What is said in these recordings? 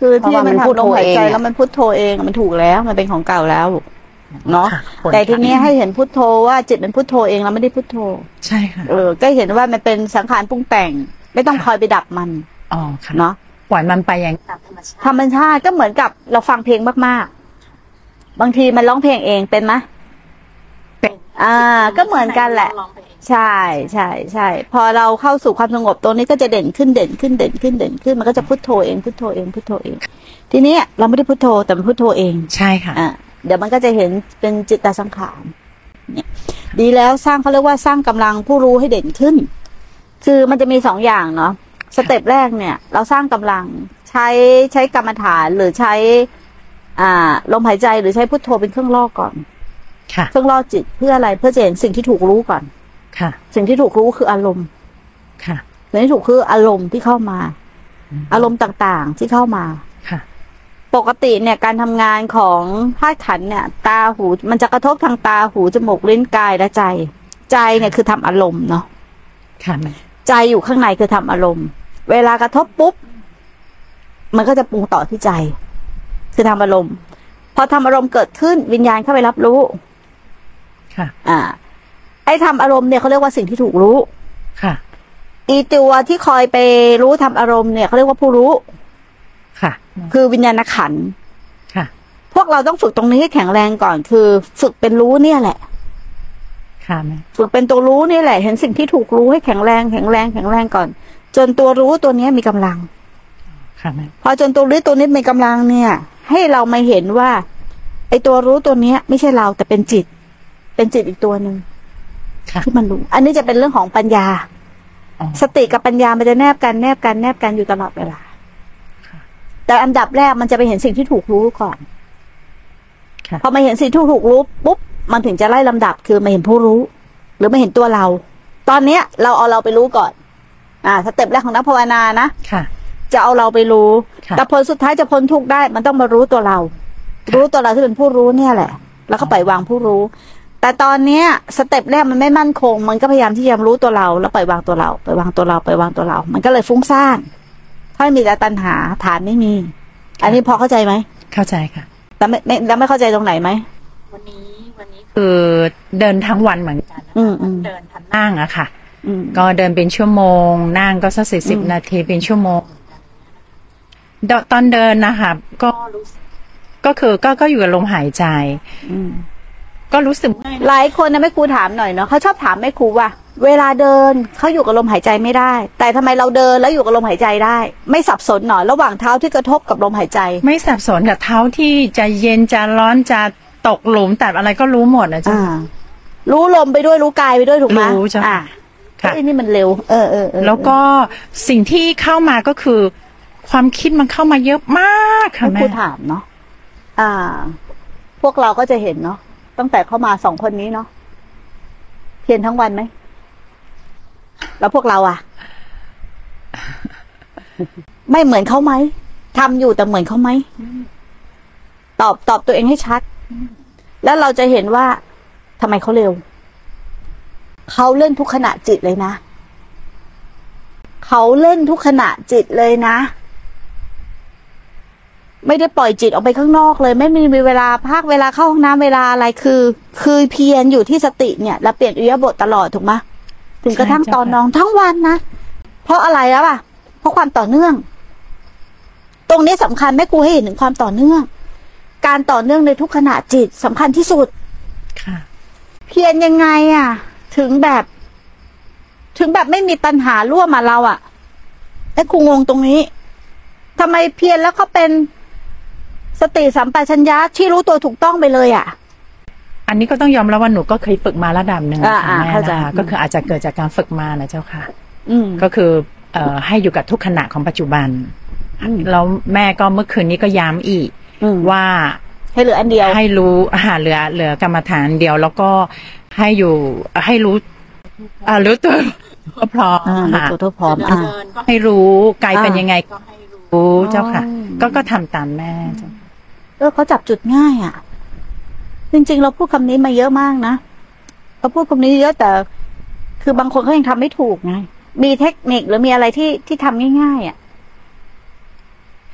คือที่เพราะว่ามันมันพูดทำลมหายใจโทรเองอะแล้วมันพุทโธเองมันถูกแล้วมันเป็นของเก่าแล้วเนาะค่ะผลแต่ทีนี้ค่ะให้เห็นพุทโธว่าจิตมันพุทโธเองแล้วไม่ได้พุทโธ ใช่ค่ะเออก็เห็นว่ามันเป็นสังขารปรุงแต่ง ไม่ต้องค่ะคอยไปดับมันอ๋อค่ะเนาะปล่อยมันไปอย่างตามธรรมชาติธรรมชาติก็เหมือนกับเราฟังเพลงมากๆ บางทีมันร้องเพลงเองเป็นไหมเป็นอ่า ก็เหมือนกันแหละ ใช่ใช่ใช่พอเราเข้าสู่ความสงบตรงนี้ก็จะเด่นขึ้นเด่นขึ้นเด่นขึ้นเด่นขึ้นมันก็จะพุทโธเองพุทโธเองพุทโธเอง ทีนี้เราไม่ได้พุทโธแต่มันพุทโธเองใช่ค่ะอะเดี๋ยวมันก็จะเห็นเป็นจิตตสังขารเนี่ยดีแล้วสร้างเขาเรียกว่าสร้างกำลังผู้รู้ให้เด่นขึ้น คือมันจะมีสองอย่างเนาะสเต็ปแรกเนี่ย เราสร้างกำลังใช้ใช้กรรมฐานหรือใช้ อ่า ลมหายใจหรือใช้พุทโธเป็นเครื่องล่อก่อน ค่ะ เครื่องล่อจิตเพื่ออะไรเพื่อจะเห็นสิ่งที่ถูกรู้ก่อน ค่ะ สิ่งที่ถูกรู้คืออารมณ์ ค่ะสิ่งที่ถูกคืออารมณ์ที่เข้ามา อารมณ์ต่างๆที่เข้ามาค่ะ ปกติเนี่ยการทำงานของธาตุขันธ์เนี่ย ตาหูมันจะกระทบทางตาหูจมูกลิ้นกายและใจ ใจเนี่ยคือทำอารมณ์เนาะค่ะแม่ใจอยู่ข้างในคือทำอารมณ์ เวลากระทบปุ๊บมันก็จะปรุงต่อที่ใจ คือทำอารมณ์พอทำอารมณ์เกิดขึ้นวิญญาณเข้าไปรับรู้ ค่ะ อ่าไอ้ทำอารมณ์เนี่ยเขาเรียกว่าสิ่งที่ถูกรู้ ค่ะ อีตัวที่คอยไปรู้ทำอารมณ์เนี่ยเขาเรียกว่าผู้รู้ ค่ะ คือวิญญาณขันธ์ค่ะ พวกเราต้องฝึกตรงนี้ให้แข็งแรงก่อน คือ ฝึกเป็นรู้เนี่ยแหละ ค่ะแม่ฝึกเป็นตัวรู้นี่แหละ เห็นสิ่งที่ถูกรู้ให้แข็งแรงแข็งแรงแข็งแรงก่อน จนตัวรู้ตัวเนี้ยมีกำลัง ค่ะแม่พอจนตัวรู้ตัวนี้มีกำลังเนี่ย ให้เรามาเห็นว่า ไอ้ตัวรู้ตัวเนี้ย ไม่ใช่เราแต่เป็นจิต เป็นจิตอีกตัวหนึ่งค่ะ ที่มันรู้อันนี้จะเป็นเรื่องของปัญญาอ๋อสติกับปัญญามันจะแนบกันแนบกันแนบกันอยู่ตลอดเวลาค่ะแต่อันดับแรกมันจะไปเห็นสิ่งที่ถูกรู้ก่อนค่ะพอมาเห็นสิ่งที่ถูกรู้ปุ๊บมันถึงจะไล่ลำดับคือมาเห็นผู้รู้ หรือมาเห็นตัวเรา ตอนเนี้ย เราเอาเราไปรู้ก่อน อ่าสเต็ปแรกของนักภาวนานะค่ะ จะเอาเราไปรู้ค่ะแต่ผลสุดท้ายจะพ้นทุกข์ได้ มันต้องมารู้ตัวเรา รู้ตัวเราที่เป็นผู้รู้เนี่ยแหละ แล้วก็ปล่อยวางผู้รู้ แต่ตอนเนี้ยสเต็ปแรกมันไม่มั่นคง มันก็พยายามที่จะรู้ตัวเรา แล้วปล่อยวางตัวเราปล่อยวางตัวเราปล่อยวางตัวเรา มันก็เลยฟุ้งซ่านถ้าไม่มีแต่ตัณหาฐานไม่มี อันนี้พอเข้าใจไหมเข้าใจค่ะ แล้วไม่ไม่แล้วไม่เข้าใจตรงไหนไหมวันนี้วันนี้คือเดินทั้งวันเหมือนกันนะคะอืมอืมเดินทันนั่งอะค่ะ อืม ก็เดินเป็นชั่วโมง นั่งก็สักสี่สิบอืม นาทีเป็นชั่วโมงเดตอนเดินนะคะก็รู้สึกก็คือก็ก็อยู่กับลมหายใจ อืม ก็รู้สึกง่ายหลายคนนะแม่ครูถามหน่อยเนาะเขาชอบถามแม่ครูว่า เวลาเดินเขาอยู่กับลมหายใจไม่ได้ แต่ทำไมเราเดินแล้วอยู่กับลมหายใจได้ ไม่สับสนหน่อยระหว่างเท้าที่กระทบกับลมหายใจ ไม่สับสนกับเท้าที่จะเย็นจะร้อนจะตกหลุมแต่อะไรก็รู้หมดนะจ๊ะ อ่า รู้ลมไปด้วยรู้กายไปด้วยถูกไหมรู้จ้ะอ่าค่ะ เอ้ยนี่มันเร็วเออเออเออแล้วก็สิ่งที่เข้ามาก็คือ ความคิดมันเข้ามาเยอะมากค่ะแม่คแม่รูถามเนาะอ่า พวกเราก็จะเห็นเนาะ ตั้งแต่เข้ามาสองคนนี้เนาะเพียรทั้งวันไหม แล้วพวกเราอะไม่เหมือนเขาไหมทำอยู่แต่เหมือนเขาไหม ตอบตอบตัวเองให้ชัด แล้วเราจะเห็นว่าทำไมเขาเร็ว เขาเล่นทุกขณะจิตเลยนะ เขาเล่นทุกขณะจิตเลยนะ ไม่ได้ปล่อยจิตออกไปข้างนอกเลย ไม่มีเวลาพักเวลาเข้าห้องน้ำเวลาอะไรคือ คือเพียรอยู่ที่สติเนี่ยเราเปลี่ยนอิริยาบถตลอดถูกไหมถึงกระทั่งตอนนอนทั้งวันนะเพราะอะไรอะป่ะ เพราะความต่อเนื่อง ตรงนี้สำคัญแม่ครูให้เห็นถึงความต่อเนื่อง การต่อเนื่องในทุกขณะจิตสำคัญที่สุดค่ะ เพียรยังไงอะถึงแบบ ถึงแบบไม่มีตัณหาร่วมมาเราอะไอ้ครูงงตรงนี้ทำไมเพียรแล้วก็เป็น สติสัมปชัญญะที่รู้ตัวถูกต้องไปเลยอะอันนี้ก็ต้องยอมรับว่าหนูก็เคยฝึกมาระดับหนึ่งอ่าค่ะอ่าแม่เข้าใจนะคะอืมก็คืออาจจะเกิดจากการฝึกมานะเจ้าค่ะอืมก็คือเอ่อให้อยู่กับทุกขณะของปัจจุบันอืมแล้วแม่ก็เมื่อคืนนี้ก็ย้ำอีกอืมว่าให้เหลืออันเดียว ให้รู้อาหารเหลือเหลือกรรมฐานเดียวแล้วก็ให้อยู่ให้รู้อ่ารู้ตัวก็พร้อมอ่าค่ะรู้ตัวพร้อมอ่าเดินก็ให้รู้กายเป็นอ่ายัยังไงก็ให้รู้เจ้าค่ะอ๋อก็ก็ทำตามแม่เจ้า เออเขาจับจุดง่ายอะ่ะ จริง ๆ เราพูดคำนี้มาเยอะมากนะเราพูดคำนี้เยอะแต่ คือบางคนเขายังทำไม่ถูกไงมีเทคนิคหรือมีอะไรที่ที่ทำง่ายๆอะ่ะ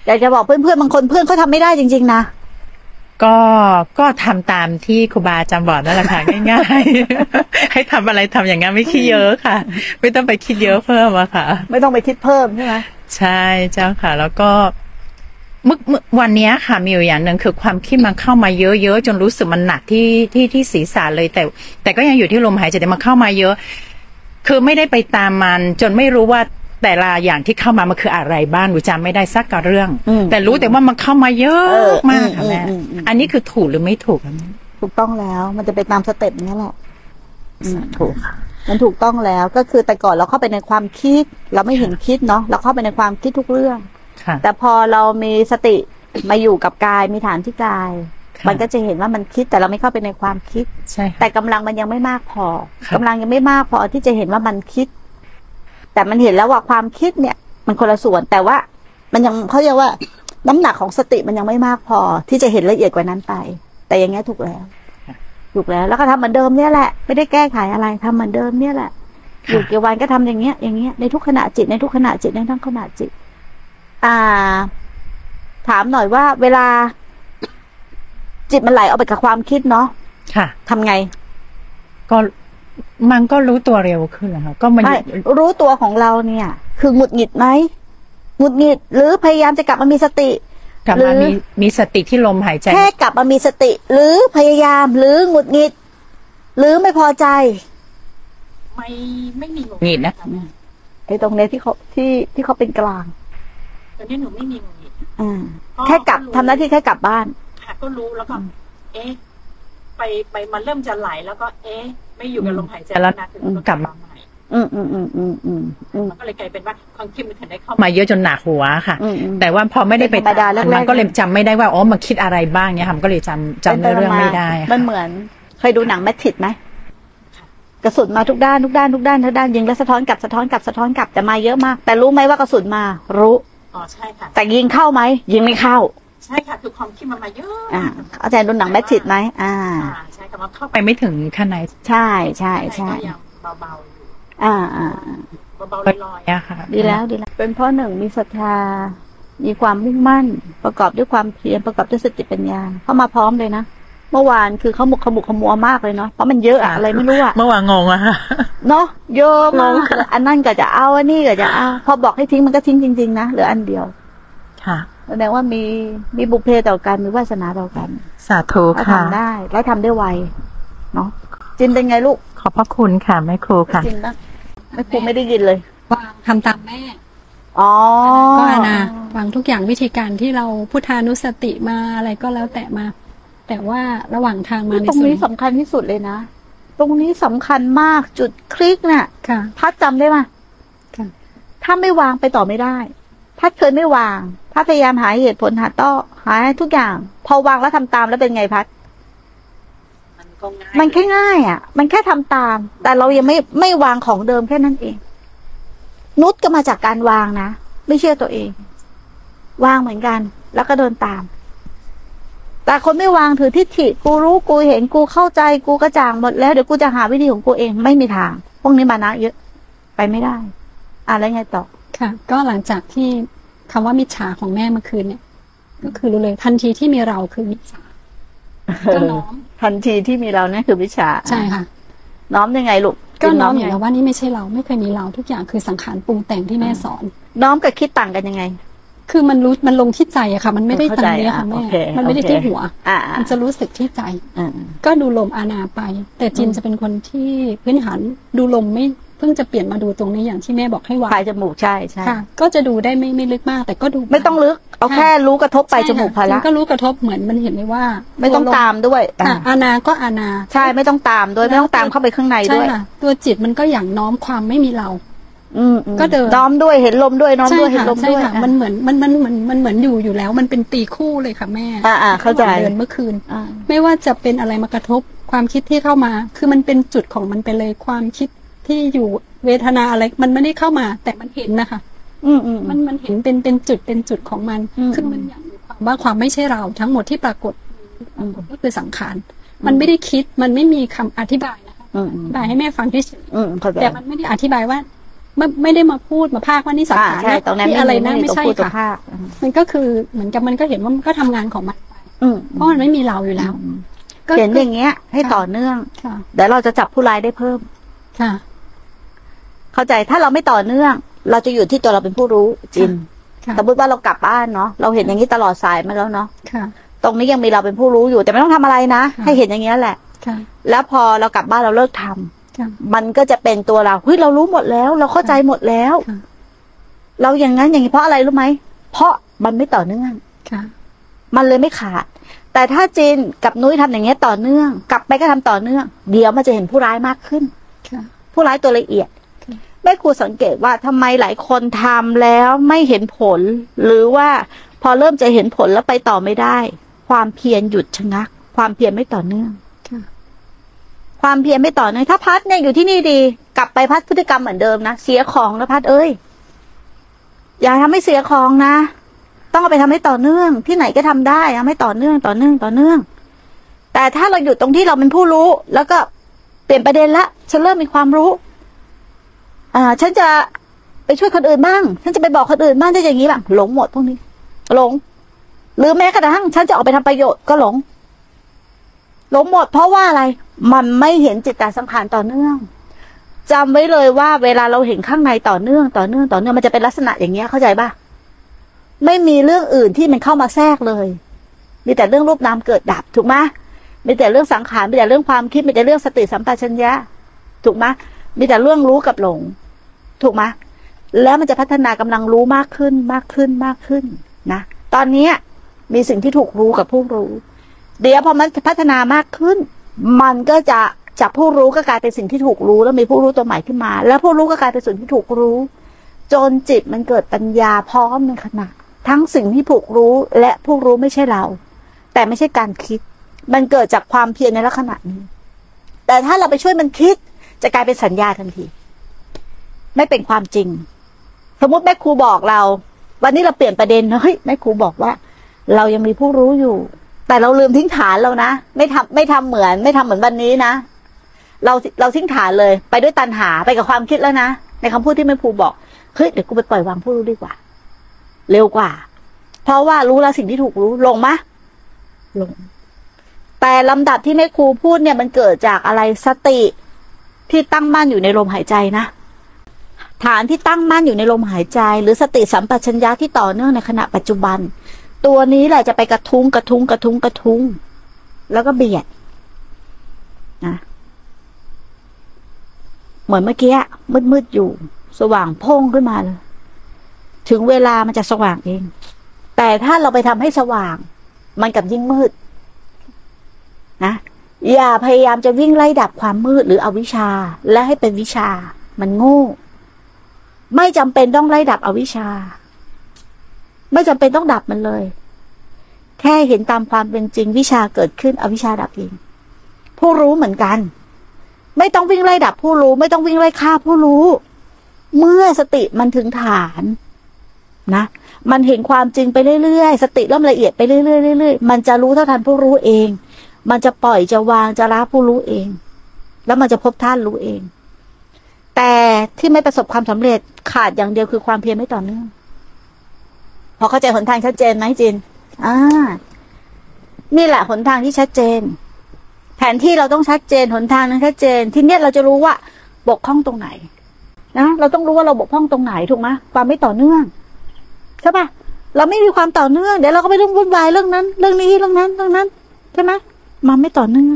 อยากจะบอกเพื่อนๆบางคนเพื่อนเขาทำไม่ได้จริง ๆ นะก็ก็ทำตามที่ครูบาอาจารย์บอกนั่นแหละค่ะง่ายๆ ให้ทำอะไรทำอย่างงั้นไม่คิดเยอะค่ะ ไม่ต้องไปคิดเยอะเพิ่มอะค่ะ ไม่ต้องไปคิดเพิ่มใช่ไหมใช่เจ้าค่ะ แล้วก็ เมื่อเมื่อวันเนี้ยค่ะมีอยู่อย่างหนึ่งคือความคิดมันเข้ามาเยอะๆจนรู้สึกมันหนักที่ที่ที่ศีรษะเลย แต่ แต่ก็ยังอยู่ที่ลมหายใจแต่มันเข้ามาเยอะ คือไม่ได้ไปตามมัน จนไม่รู้ว่าแต่ละอย่างที่เข้ามามันคืออะไรบ้างหนูจำไม่ได้สักกับเรื่องอืมแต่รู้แต่ว่ามันเข้ามาเยอะเออมากค่ะอืมแม่อืมอืมอันนี้คือถูกหรือไม่ถูกอะแม่ถูกต้องแล้วมันจะไปตามสเต็ปนี้แหละถูกค่ะมันถูกต้องแล้วก็คือแต่ก่อนเราเข้าไปในความคิด เราไม่เห็นคิดเนาะเราเข้าไปในความคิดทุกเรื่อง ค่ะแต่พอเรามีสติมาอยู่กับกายมีฐานที่กาย ค่ะมันก็จะเห็นว่ามันคิดแต่เราไม่เข้าไปในความคิด ใช่ค่ะ แต่กำลังมันยังไม่มากพอครับกำลังยังไม่มากพอที่จะเห็นว่ามันคิด แต่มันเห็นแล้วว่าความคิดเนี่ย มันคนละส่วนแต่ว่า มันยังเขาเรียกว่า น้ำหนักของสติมันยังไม่มากพอ ที่จะเห็นละเอียดกว่านั้นไป แต่อย่างเงี้ยถูกแล้ว ถูกแล้ว แล้วก็ทำเหมือนเดิมเนี่ยแหละไม่ได้แก้ไขอะไรทำเหมือนเดิมเนี่ยแหละ อยู่กี่วันก็ทำอย่างเงี้ยอย่างเงี้ยในทุกขณะจิตในทุกขณะจิตในทั้งขณะจิต อ่า ถามหน่อยว่า เวลา จิตมันไหลออกไปกับความคิดเนาะค่ะทำไง ก็มันก็รู้ตัวเร็วขึ้นแล้วค่ะก็มันใช่รู้ตัวของเราเนี่ย คือหงุดหงิดไหมหงุดหงิด หรือพยายามจะกลับมามีสติกลับมาหรือมีมีสติที่ลมหายใจแค่กลับมามีสติ หรือพยายาม หรือหงุดหงิด หรือไม่พอใจ ไม่ไม่มีหงุดหงิดนะคะแม่ไอ้ตรงเนี้ยที่เขาที่ที่เขาเป็นกลาง ตอนนี้หนูไม่มีหงุดหงิดอ่าอ๋อแค่กลับก็รู้ทำหน้าที่แค่กลับบ้านค่ะก็รู้แล้วก็เอ๊ะไปไปมันเริ่มจะไหลแล้วก็ เอ๊ะ ไม่อยู่กับลมหายใจแล้วนะถึงอืมก็กลับมาใหม่อืมอืมอืมอืมอืมอืมมันก็เลยกลายเป็นว่าความคิดมันถึงได้เข้ามาเยอะจนหนักหัวค่ะอืมอืมแต่ว่าพอไม่ได้ไปเป็นธรรมดาแรกๆมันก็เลยจำไม่ได้ว่าอ๋อมันคิดอะไรบ้างเนี่ยค่ะมันก็เลยจำจำเนื้อเรื่องไม่ได้มันค่ะเหมือน เคยดูหนังแมทริกซ์ไหมกระสุนมาทุกด้านทุกด้านทุกด้านทุกด้านยิงแล้วสะท้อนกลับสะท้อนกลับสะท้อนกลับแต่มาเยอะมาก แต่รู้ไหมว่ากระสุนมารู้ อ๋อใช่ค่ะแต่ยิงเข้าไหมยิงไม่เข้า ใช่ค่ะคือความคิดมันมาเยอะอ่าอาจารย์ดูหนังแมทริกซ์ไหมอ่า อ่าใช่ค่ะมันเข้าไปไม่ถึงข้างในใช่ใช่ใช่ใช่ก็ยังเบาๆอยู่อ่าอ่าอ่าเบาๆลอยอะค่ะดีแล้วดีแล้ว เป็นเพราะหนึ่งมีศรัทธา มีความมุ่งมั่น ประกอบด้วยความเพียรประกอบด้วยสติปัญญา เข้ามาพร้อมเลยนะ เมื่อวานคือเขาหมกขมุกขมัวมากเลยเนาะเพราะมันเยอะอะอะไรไม่รู้อะเมื่อวานงงอะค่ะเนาะเยอะมากอันนั่นก็จะเอาอันนี้ก็จะเอาพอบอกให้ทิ้งมันก็ทิ้งจริง ๆ นะเหลืออันเดียว ค่ะแสดงว่ามีมีบุพเพต่อกันมีวาสนาต่อกัน สาธุแล้วค่ะทำได้ แล้วทำได้ไวเนาะจินเป็นไงลูก ขอบพระคุณค่ะแม่ครูค่ะจินนะไม่ครูไม่ได้ยินเลย วางทำตามแม่อ๋อก็อานาวางทุกอย่างวิธีการที่เราพุทธานุสติมาอะไรก็แล้วแต่มา แต่ว่าระหว่างทางมาในตรงส่วนนี้สำคัญที่สุดเลยนะ ตรงนี้สำคัญมากจุดคลิกน่ะค่ะพัดจำได้ไหมค่ะถ้าไม่วางไปต่อไม่ได้ พัดเคยไม่วางพัดพยายามหาเหตุผลหาต้อหาทุกอย่าง พอวางแล้วทำตามแล้วเป็นไงพัดๆมันก็ง่ายมันแค่ง่ายอะ มันแค่ทำตาม แต่เรายังไม่ไม่วางของเดิมแค่นั้นเอง นุชก็มาจากการวางนะ ไม่เชื่อตัวเอง วางเหมือนกัน แล้วก็เดินตาม แต่คนไม่วางถือทิฏฐิกูรู้กูเห็นกูเข้าใจกูกระจ่างหมดแล้วเดี๋ยวกูจะหาวิธีของกูเองไม่มีทาง พวกนี้มานะเยอะไปไม่ได้ อะแล้วไงต่อค่ะ ก็หลังจากที่คำว่ามิจฉาของแม่เมื่อคืนเนี่ย ก็คือรู้เลยทันทีที่มีเราคือมิจฉาก็น้อมทันทีที่มีเราเนี่ยคือวิชาใช่ค่ะ น้อมยังไงลูกก็น้อมอยัย่างไงแล้วว่านี่ไม่ใช่เราไม่เคยมีเราทุกอย่างคือสังขารปรุงแต่งที่แม่สอน น้อมกับคิดต่างกันยังไง คือมันรู้มันลงที่ใจอะค่ะ มันไม่ได้เข้าตรใจงนี้อะค่ะแม่โอเคมันไม่ได้โอเคที่หัวอ่ามันจะรู้สึกที่ใจอ่าก็ดูลมอานาไป แต่จินจะเป็นคนที่พื้นฐานดูลมไม่เพิ่งจะเปลี่ยนมาดูตรงนี้อย่างที่แม่บอกให้วางปลายจมูกใช่ใช่ค่ะก็จะดูได้ไม่ไม่ลึกมาก แต่ก็ดูไม่ต้องลึก เอาแค่รู้กระทบไปใช่จมูกพอค่ะละจินก็รู้กระทบเหมือนมันเห็นเลยว่า ไม่ต้องวลตามด้วยค่ะอะอานาก็อานา ใช่ไม่ต้องตามด้วยไม่ต้องตามเข้าไปข้างในใช่ด้วยค่ะตัวจิตมันก็อย่างน้อมความไม่มีเรา อืมอืมก็เดิน น้อมด้วยเห็นลมด้วยน้อมใช่ด้วยเห็นค่ะลมใช่ด้วยค่ะ อะ มันเหมือนมันมันเหมือนมันเหมือนอยู่อยู่แล้ว มันเป็นตีคู่เลยค่ะแม่อ่าอ่าเข้าใจเดินเมื่อคืน อ่า ไม่ว่าจะเป็นอะไรมากระทบความคิดที่เข้ามา คือมันเป็นจุดของมันไปเลยความคิดที่อยู่เวทนาอะไร มันไม่ได้เข้ามา แต่มันเห็นนะคะ อืมอืมอืมัมนมันเห็นเป็นเป็นจุดเป็นจุดของมันอืมคือมันอย่างมีความว่าความไม่ใช่เราทั้งหมดที่ปรากฏอืม ก็คือสังขาร มันไม่ได้คิดมันไม่มีคำอธิบายนะคะอืมอือมธิบายให้แม่ฟังเฉยอืมเข้าใจๆแต่มันไม่ได้อธิบายว่า ไม่ไม่ได้มาพูดมาพากว่านี่สังอ่าขารใช่นะตรงนั้นที่ไม่อะไรมีนะไม่มีไม่ตัวใช่พูดตัวค่ะภาคอืมมันก็คือเหมือนกับมันก็เห็นว่ามันก็ทำงานของมันอืมเพราะมันไม่มีเราอยู่แล้วก็เห็นอย่างเงี้ย ให้ต่อเนื่องค่ะเดี๋ยวเราจะจับผู้ร้ายได้เพิ่มค่ะ เข้าใจถ้าเราไม่ต่อเนื่อง เราจะอยู่ที่ตัวเราเป็นผู้รู้จินค่ะสมมติว่าเรากลับบ้านเนาะเราเห็นอย่างนี้ตลอดสายมาแล้วเนาะค่ะตรงนี้ยังมีเราเป็นผู้รู้อยู่ แต่ไม่ต้องทำอะไรนะค่ะให้เห็นอย่างเงี้ยแหละค่ะแล้วพอเรากลับบ้านเราเลิกทำค่ะ มันก็จะเป็นตัวเราเฮ้ยเรารู้หมดแล้ว เราเข้าใจหมดแล้วค่ะเราอย่างนั้นอย่างนี้เพราะอะไรรู้ไหมเพราะมันไม่ต่อเนื่องค่ะมันเลยไม่ขาด แต่ถ้าจินกับนุ้ยทำอย่างเงี้ยต่อเนื่อง กลับไปก็ทำต่อเนื่อง เดี๋ยวมันจะเห็นผู้ร้ายมากขึ้นค่ะผู้ร้ายตัวละเอียดค่ะแม่ครูสังเกตว่าทำไมหลายคนทำแล้วไม่เห็นผล หรือว่าพอเริ่มจะเห็นผลแล้วไปต่อไม่ได้ ความเพียรหยุดชะงัก ความเพียรไม่ต่อเนื่องค่ะ ความเพียรไม่ต่อเนื่องถ้าพัดเนี่ยอยู่ที่นี่ดี กลับไปพัดพฤติกรรมเหมือนเดิมนะเสียของนะพัดเอ้ย อย่าทำให้เสียของนะ ต้องเอาไปทำให้ต่อเนื่อง ที่ไหนก็ทำได้ทำให้ต่อเนื่องต่อเนื่องต่อเนื่อง แต่ถ้าเราหยุดตรงที่เราเป็นผู้รู้ แล้วก็เปลี่ยนประเด็นละฉันเริ่มมีความรู้ อ่า ฉันจะไปช่วยคนอื่นบ้าง ฉันจะไปบอกคนอื่นบ้างจะอย่างนี้บ้างหลงหมดพวกนี้ หลง หรือแม้กระทั่งฉันจะออกไปทำประโยชน์ก็หลง ลงหมดเพราะว่าอะไร มันไม่เห็นจิตตสังขารต่อเนื่องจำไว้เลยว่าเวลาเราเห็นข้างในต่อเนื่องต่อเนื่องต่อเนื่องมันจะเป็นลักษณะอย่างเงี้ยเข้าใจปะไม่มีเรื่องอื่นที่มันเข้ามาแทรกเลย มีแต่เรื่องรูปนามเกิดดับถูกไหมมีแต่เรื่องสังขารมีแต่เรื่องความคิดมีแต่เรื่องสติสัมปชัญญะ ถูกไหมมีแต่เรื่องรู้กับหลง ถูกไหมแล้วมันจะพัฒนากำลังรู้มากขึ้นมากขึ้นมากขึ้นนะ ตอนนี้มีสิ่งที่ถูกรู้กับผู้รู้ เดี๋ยวพอมันพัฒนามากขึ้น มันก็จะจากผู้รู้ก็กลายเป็นสิ่งที่ถูกรู้ แล้วมีผู้รู้ตัวใหม่ขึ้นมา แล้วผู้รู้ก็กลายเป็นสิ่งที่ถูกรู้ จนจิตมันเกิดปัญญาพร้อมในขณะ ทั้งสิ่งที่ถูกรู้และผู้รู้ไม่ใช่เรา แต่ไม่ใช่การคิด มันเกิดจากความเพียรในลักษณะนี้ แต่ถ้าเราไปช่วยมันคิด จะกลายเป็นสัญญาทันที ไม่เป็นความจริง สมมติแม่ครูบอกเรา วันนี้เราเปลี่ยนประเด็นเฮ้ยแม่ครูบอกว่า เรายังมีผู้รู้อยู่ แต่เราลืมทิ้งฐานเรานะไม่ทำไม่ทำเหมือน ไม่ทำเหมือนวันนี้นะเราเราทิ้งฐานเลย ไปด้วยตัณหาไปกับความคิดแล้วนะในคำพูดที่แม่ครูบอกเฮ้ยเดี๋ยวกูไปปล่อยวางผู้รู้ดีกว่า เร็วกว่า เพราะว่ารู้แล้วสิ่งที่ถูกรู้ลงมะลง แต่ลำดับที่แม่ครูพูดเนี่ยมันเกิดจากอะไรสติที่ตั้งมั่นอยู่ในลมหายใจนะฐานที่ตั้งมั่นอยู่ในลมหายใจ หรือสติสัมปชัญญะที่ต่อเนื่องในขณะปัจจุบัน ตัวนี้แหละจะไปกระทุ้งกระทุ้งกระทุ้งกระทุ้ง แล้วก็เบียดนะเหมือนเมื่อกี้มืดมืดอยู่ สว่างพ่งขึ้นมาเลยถึงเวลามันจะสว่างเอง แต่ถ้าเราไปทำให้สว่าง มันกลับยิ่งมืด นะอย่าพยายามจะวิ่งไล่ดับความมืดหรืออวิชชา และให้เป็นวิชา มันโง่ ไม่จำเป็นต้องไล่ดับอวิชชา ไม่จำเป็นต้องดับมันเลย แค่เห็นตามความเป็นจริงวิชาเกิดขึ้นอวิชาดับเองผู้รู้เหมือนกัน ไม่ต้องวิ่งไล่ดับผู้รู้ ไม่ต้องวิ่งไล่ฆ่าผู้รู้ เมื่อสติมันถึงฐานนะ มันเห็นความจริงไปเรื่อยๆ สติเริ่มละเอียดไปเรื่อยๆเรื่อยๆมันจะรู้เท่าทันผู้รู้เอง มันจะปล่อยจะวางจะละผู้รู้เอง แล้วมันจะพบท่านรู้เอง แต่ที่ไม่ประสบความสำเร็จขาดอย่างเดียวคือความเพียรไม่ต่อเนื่อง พอเข้าใจหนทางชัดเจนไหมจิน อ่า นี่แหละหนทางที่ชัดเจน แผนที่เราต้องชัดเจนหนทางนั้นชัดเจน ทีเนี้ยเราจะรู้ว่าบกพร่องตรงไหน นะเราต้องรู้ว่าเราบกพร่องตรงไหนถูกไหมความไม่ต่อเนื่องใช่ปะเราไม่มีความต่อเนื่องเดี๋ยวเราก็ไปเรื่องวุ่นวายเรื่องนั้น เรื่องนี้เรื่องนั้นเรื่องนั้นใช่ไหมมันไม่ต่อเนื่อง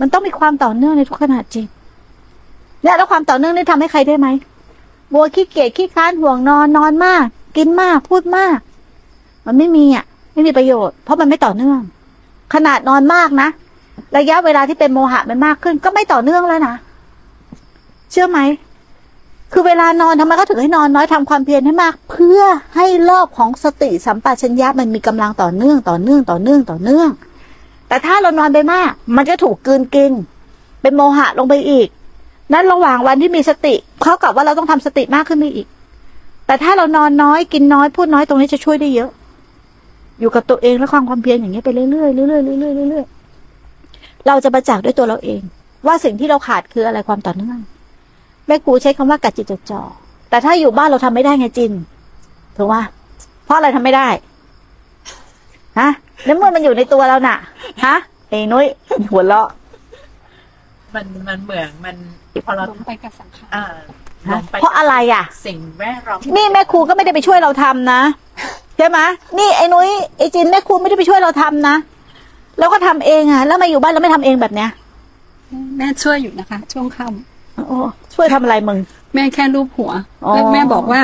มันต้องมีความต่อเนื่องในทุกขณะจิตเนี่ยแล้วความต่อเนื่องนี่ทำให้ใครได้ไหมบัวขี้เกียจขี้ค้านห่วงนอนนอนมาก กินมากพูดมาก มันไม่มีอะ ไม่มีประโยชน์ เพราะมันไม่ต่อเนื่อง ขนาดนอนมากนะระยะเวลาที่เป็นโมหะมันมากขึ้น ก็ไม่ต่อเนื่องแล้วนะเชื่อไหมคือเวลานอนทำไมก็ถึงให้นอนน้อยทำความเพียรให้มาก เพื่อให้รอบของสติสัมปชัญญะมันมีกำลังต่อเนื่องต่อเนื่องต่อเนื่องต่อเนื่อง แต่ถ้าเรานอนไปมาก มันจะถูกกืนกิน เป็นโมหะลงไปอีก นั้นระหว่างวันที่มีสติเท่ากับว่าเราต้องทำสติมากขึ้นไปอีก แต่ถ้าเรานอนน้อยกินน้อยพูดน้อยตรงนี้จะช่วยได้เยอะ อยู่กับตัวเองและความความเพียรอย่างเงี้ยไปเรื่อยๆเรื่อยๆเรื่อยๆเรื่อยๆเราจะประจักษ์ด้วยตัวเราเอง ว่าสิ่งที่เราขาดคืออะไรความต่อเนื่องแม่ครูใช้คำว่ากัดจิตจดจ่อแต่ถ้าอยู่บ้านเราทำไม่ได้ไงจินถูกไหมเพราะอะไรทำไม่ได้ฮะแล้วเมื่อมันอยู่ในตัวเราน่ะฮะไอ้นุ้ยหัวเราะมันมันเหมือนมันพอเราลงไปกับสังขารอ่า ลฮะงไปเพราะอะไรอะ สิ่งแวดล้อมนี่แม่ครูก็ไม่ได้ไปช่วยเราทำนะใช่ไหมนี่ไอ้นุ้ยไอ้จินแม่ครูไม่ได้ไปช่วยเราทำนะแล้วก็ทำเองอะ แล้วมาอยู่บ้านเราไม่ทำเองแบบเนี้ยแม่ช่วยอยู่นะคะ ช่วงค่โอ้ช่วยทำอะไรมึงำแม่แค่รูปหัวอ๋อ แล้วแม่บอกว่า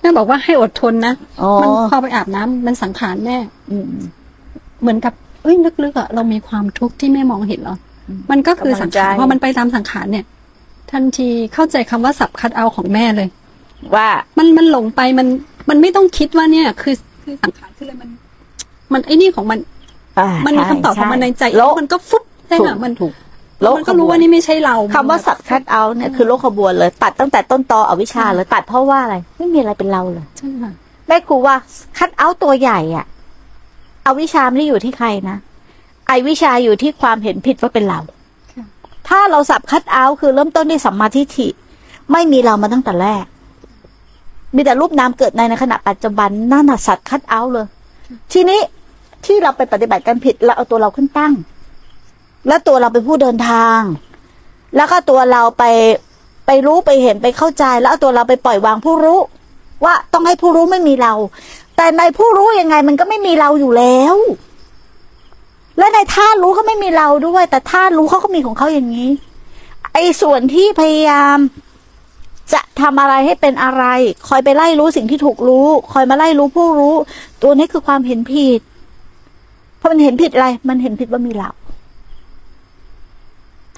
แม่บอกว่าให้อดทนนะอ๋อมันพอไปอาบน้ำมันสังขารแม่ อืม เหมือนกับเอ้ยลึกๆอะเรามีความทุกข์ที่แม่มองเห็นเหรออมมันก็คือสังขารกำลังใจ พอมันไปตามสังขารเนี่ย ทันทีเข้าใจคำว่าสับคัดเอาของแม่เลย ว่ามันมันหลงไปมันมันไม่ต้องคิดว่าเนี่ย คือคือสังขารคืออะไรมัน มันไอ้นี่ของมันอ่ามันมีคำตอบของมันในใจโลแล้วกมันก็ฟุบใช่ถูไหมกมันถูกมันก็รู้ว่านี่ไม่ใช่เราคำว่าสัตว์คัดเอาเนี่ยคือโลกขบวนเลย ตัดตั้งแต่ต้นตออวิชชาเลยตัดเพราะว่าอะไร ไม่มีอะไรเป็นเราเลยใช่ค่ะแม่ครูว่าคัดเอาตัวใหญ่อะอวิชชาไม่ได้อยู่ที่ใครนะไอวิชาอยู่ที่ความเห็นผิดว่าเป็นเราค่ะ ถ้าเราสับคัดเอาคือเริ่มต้นด้วยสัมมาทิฏฐิ ไม่มีเรามาตั้งแต่แรก มีแต่รูปนามเกิดในในขณะปัจจุบันนั่นน่ะสัตว์คัดเอาเลย ทีนี้ที่เราไปปฏิบัติกันผิดเราเอาตัวเราขึ้นตั้ง แล้วตัวเราเป็นผู้เดินทาง แล้วก็ตัวเราไปไปรู้ไปเห็นไปเข้าใจ แล้วเอาตัวเราไปปล่อยวางผู้รู้ ว่าต้องให้ผู้รู้ไม่มีเรา แต่ในผู้รู้ยังไงมันก็ไม่มีเราอยู่แล้ว และในท่ารู้ก็ไม่มีเราด้วย แต่ท่ารู้เขาก็มีของเขาอย่างนี้ ไอ้ส่วนที่พยายามจะทำอะไรให้เป็นอะไร คอยไปไล่รู้สิ่งที่ถูกรู้ คอยมาไล่รู้ผู้รู้ ตัวนี้คือความเห็นผิดเพราะมันเห็นผิดอะไร มันเห็นผิดว่ามีเรา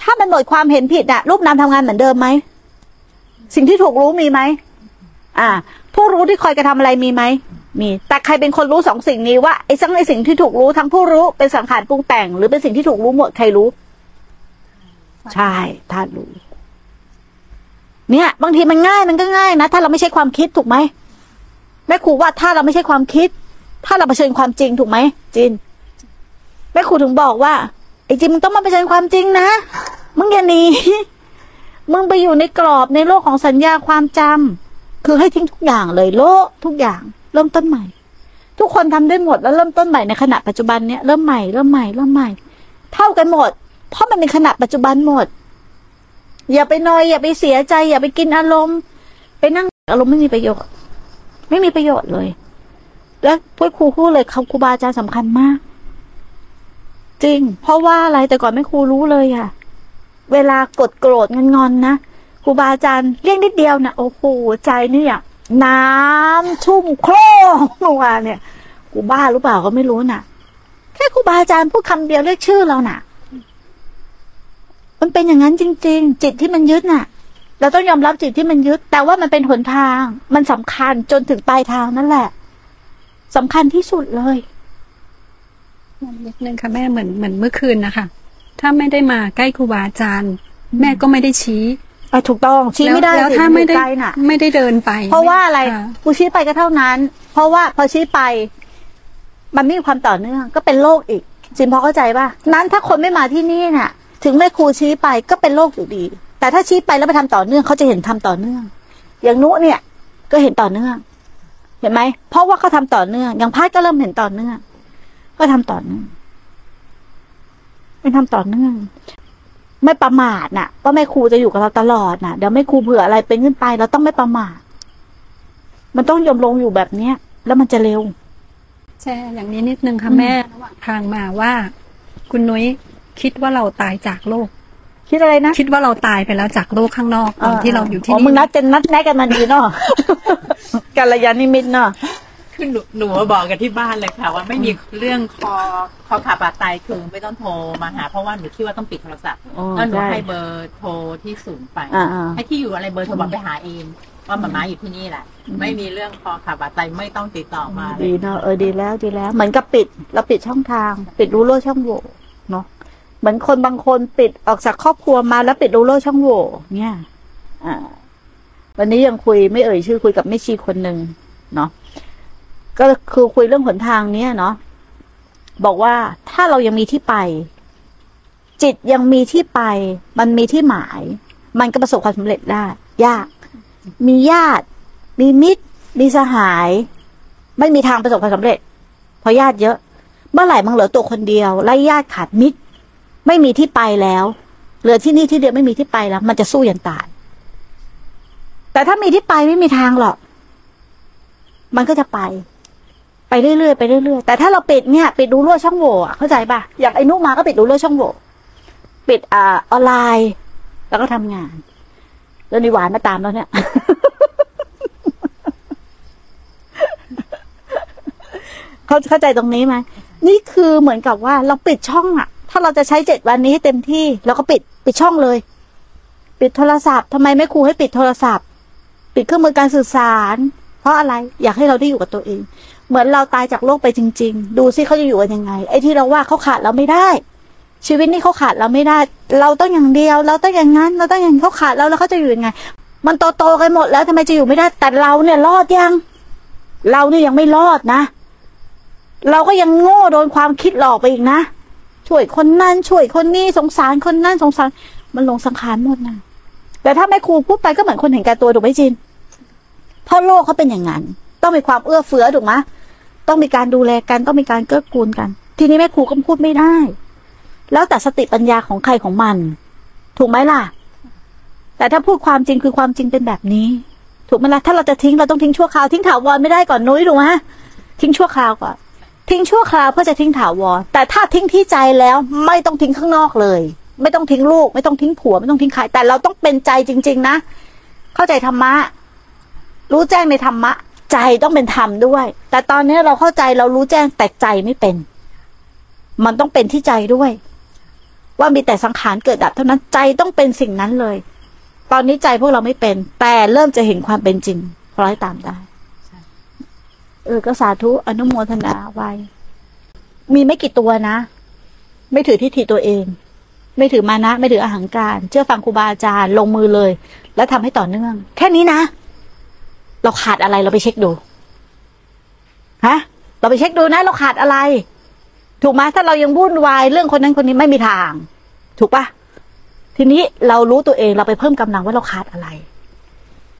ถ้ามันหมดความเห็นผิดอะรูปนามทำงานเหมือนเดิมไหม สิ่งที่ถูกรู้มีไหมอ่า ผู้รู้ที่คอยกระทำอะไรมีไหม มี แต่ใครเป็นคนรู้สองสิ่งนี้ว่าไอ้ทั้งในสิ่งที่ถูกรู้ทั้งผู้รู้เป็นสังขารปรุงแต่ง หรือเป็นสิ่งที่ถูกรู้หมดใครรู้ ใช่ท่านรู้ เนี่ย บางทีมันง่ายมันก็ง่ายนะถ้าเราไม่ใช่ความคิดถูกไหมแม่ครูว่าถ้าเราไม่ใช่ความคิด ถ้าเราเผชิญความจริงถูกไหมจินแม่ครูถึงบอกว่าไอ้จินมึงต้องมาเผชิญความจริงนะมึงอย่าหนีมึงไปอยู่ในกรอบในโลกของสัญญาความจำคือให้ทิ้งทุกอย่างเลยโลกทุกอย่าง เริ่มต้นใหม่ ทุกคนทำได้หมดแล้วเริ่มต้นใหม่ในขณะปัจจุบันเนี้ยเริ่มใหม่เริ่มใหม่เริ่มใหม่ เท่ากันหมด เพราะมันเป็นขณะปัจจุบันหมด อย่าไปนอย อย่าไปเสียใจ อย่าไปกินอารมณ์ ไปนั่งอารมณ์ไม่มีประโยชน์ ไม่มีประโยชน์เลย แล้วพูดครูพูดเลยครูบาอาจารย์สำคัญมาก จริง เพราะว่าอะไรแต่ก่อนไม่ครูรู้เลยอะเวลากดโกรธงอนๆนะครูบาอาจารย์เรียกนิดเดียวนะโอ้โหใจเนี่ย น้ำชุ่มโคลงลงมาเนี่ยกูบ้าหรือเปล่าก็ไม่รู้น่ะ แค่ครูบาอาจารย์พูดคำเดียวเรียกชื่อเราน่ะ มันเป็นอย่างนั้นจริง ๆ จิตที่มันยึดน่ะ เราต้องยอมรับจิตที่มันยึด แต่ว่ามันเป็นหนทาง มันสำคัญจนถึงปลายทางนั่นแหละสำคัญที่สุดเลยนิดนึงค่ะแม่เหมือนเหมือนเมื่อคืนนะคะถ้าไม่ได้มาใกล้ครูบาอาจารย์ แม่ก็ไม่ได้ชี้ อะถูกต้องชี้ไม่ได้แล้วสิถ้าไม่ได้อยู่ใกล้น่ะ ไม่ได้เดินไป เพราะว่าอะไรค่กูชี้ไปก็เท่านั้น เพราะว่าพอชี้ไป มันไม่มีความต่อเนื่อง ก็เป็นโรคอีกจินพอเข้าใจป่ะนั้นถ้าคนไม่มาที่นี่น่ะ ถึงแม่ครูชี้ไปก็เป็นโรคอยู่ดี แต่ถ้าชี้ไปแล้วไปทำต่อเนื่องเขาจะเห็นทำต่อเนื่อง อย่างนุเนี่ย ก็เห็นต่อเนื่อง เห็นไหมเพราะว่าเขาทำต่อเนื่อง อย่างพัดก็เริ่มเห็นต่อเนื่อง ก็ทำต่อเนื่องเป็นทำต่อเนื่อง ไม่ประมาทน่ะว่าแม่ครูจะอยู่กับเราตลอดน่ะ เดี๋ยวแม่ครูเผื่ออะไรเป็นขึ้นไปเราต้องไม่ประมาท มันต้องยอมลงอยู่แบบเนี้ย แล้วมันจะเร็ว แช่อย่างนี้นิดนึงค่ะอืมแม่ระหว่างทางมาว่า คุณนุ้ยคิดว่าเราตายจากโลก คิดอะไรนะ คิดว่าเราตายไปแล้วจากโลกข้างนอกตอนที่เราอยู่ที่มึงนี่นัดจะนัดแนะกันมาดีเนาะกัลยาณมิตรเนาะ คือหนูหนูบอกกันที่บ้านเลยค่ะว่าไม่มีเรื่องคอคอขาบาดตายคือไม่ต้องโทรมาหา เพราะว่าหนูคิดว่าต้องปิดโทรศัพท์อ๋อแล้วหนูใช่ให้เบอร์โทรที่ศูนย์ไปอ่าๆ ให้ที่อยู่อะไรเบอร์โทรบอกไปหาเองว่าหมาม้าอยู่ที่นี่แหละอืมไม่มีเรื่องคอขาบาดตายไม่ต้องติดต่อมาเลดียเนาะเออดีแล้วดีแล้ว เหมือนกับปิดเราปิดช่องทาง ปิดรูโล่ช่องโหว่เนาะเหมือนคนบางคนปิดออกจากครอบครัวมาแล้วปิดรูโล่ช่องโหว่เนี่ยอ่า วันนี้ยังคุยไม่เอ่ยชื่อคุยกับแม่ชีคนหนึ่งเนาะ ก็คือคุยเรื่องหนทางเนี้ยเนาะบอกว่าถ้าเรายังมีที่ไป จิตยังมีที่ไป มันมีที่หมาย มันก็ประสบความสำเร็จได้ ยาก มีญาติ มีมิตร มีสหาย ไม่มีทางประสบความสำเร็จ เพราะญาติเยอะ เมื่อไหร่มึงเหลือตัวคนเดียวไล่ญาติขาดมิตร ไม่มีที่ไปแล้ว เหลือที่นี่ที่เดียวไม่มีที่ไปแล้ว มันจะสู้ยันตายแต่ถ้ามีที่ไปไม่มีทางหรอก มันก็จะไป ไปเรื่อยๆไปเรื่อยๆแต่ถ้าเราปิดเนี่ยปิดรูรั่วช่องโหว่อะเข้าใจป่ะอย่างไอ้นุกมาก็ปิดรูรั่วช่องโหว่ปิดอ่าออนไลน์ แล้วก็ทำงานแล้วนี่หวานมาตามแล้วเนี่ยเขาเข้าใจตรงนี้ไหมนี่คือเหมือนกับว่าเราปิดช่องอะถ้าเราจะใช้เจ็ดวันนี้ให้เต็มที่เราก็ปิดปิดช่องเลย ปิดโทรศัพท์ทำไมไม่ครูให้ปิดโทรศัพท์ ปิดเครื่องมือการสื่อสาร เพราะอะไรอยากให้เราได้อยู่กับตัวเอง เหมือนเราตายจากโลกไปจริง ๆ ดูซิเขาจะอยู่กันยังไง ไอ้ที่เราว่าเขาขาดเราไม่ได้ ชีวิตนี้เขาขาดเราไม่ได้ เราต้องอย่างเดียว เราต้องอย่างนั้น เราต้องอย่างนี้เขาขาดเราแล้วเขาจะอยู่ยังไง มันโตโตๆกันหมดแล้วทำไมจะอยู่ไม่ได้ แต่เราเนี่ยรอดยัง เราเนี่ยยังไม่รอดนะ เราก็ยังโง่โดนความคิดหลอกไปอีกนะ ช่วยคนนั้นช่วยคนนี้สงสารคนนั้นสงสาร มันลงสังขารหมดนะแต่ถ้าแม่ครูพูดไปก็เหมือนคนเห็นแก่ตัวถูกไหมจินเพราะโลกเขาเป็นอย่างนั้น ต้องมีความเอื้อเฟื้อถูกไหม ต้องมีการดูแลกันต้องมีการเกื้อกูลกัน ทีนี้แม่ครูก็พูดไม่ได้ แล้วแต่สติปัญญาของใครของมัน ถูกไหมล่ะ แต่ถ้าพูดความจริงคือความจริงเป็นแบบนี้ ถูกไหมล่ะถ้าเราจะทิ้งเราต้องทิ้งชั่วคราวทิ้งถาวรไม่ได้ก่อนนุ้ยถูกไหมทิ้งชั่วคราวก่อนทิ้งชั่วคราวเพื่อจะทิ้งถาวรแต่ถ้าทิ้งที่ใจแล้วไม่ต้องทิ้งข้างนอกเลย ไม่ต้องทิ้งลูก ไม่ต้องทิ้งผัว ไม่ต้องทิ้งใครแต่เราต้องเป็นใจจริง ๆ นะ เข้าใจธรรมะ รู้แจ้งในธรรมะ ใจต้องเป็นธรรมด้วย แต่ตอนนี้เราเข้าใจเรารู้แจ้งแต่ใจไม่เป็น มันต้องเป็นที่ใจด้วย ว่ามีแต่สังขารเกิดดับเท่านั้นใจต้องเป็นสิ่งนั้นเลย ตอนนี้ใจพวกเราไม่เป็น แต่เริ่มจะเห็นความเป็นจริงร้อยตามได้เออก็สาธุอนุโมทนาไว้ มีไม่กี่ตัวนะ ไม่ถือทิฏฐิตัวเอง ไม่ถือมานะ ไม่ถืออาหังการ เชื่อฟังครูบาอาจารย์ลงมือเลย แล้วทำให้ต่อเนื่อง แค่นี้นะ เราขาดอะไรเราไปเช็คดู ฮะ เราไปเช็คดูนะ เราขาดอะไร ถูกไหมถ้าเรายังวุ่นวายเรื่องคนนั้นคนนี้ไม่มีทาง ถูกปะทีนี้เรารู้ตัวเองเราไปเพิ่มกำลังว่าเราขาดอะไร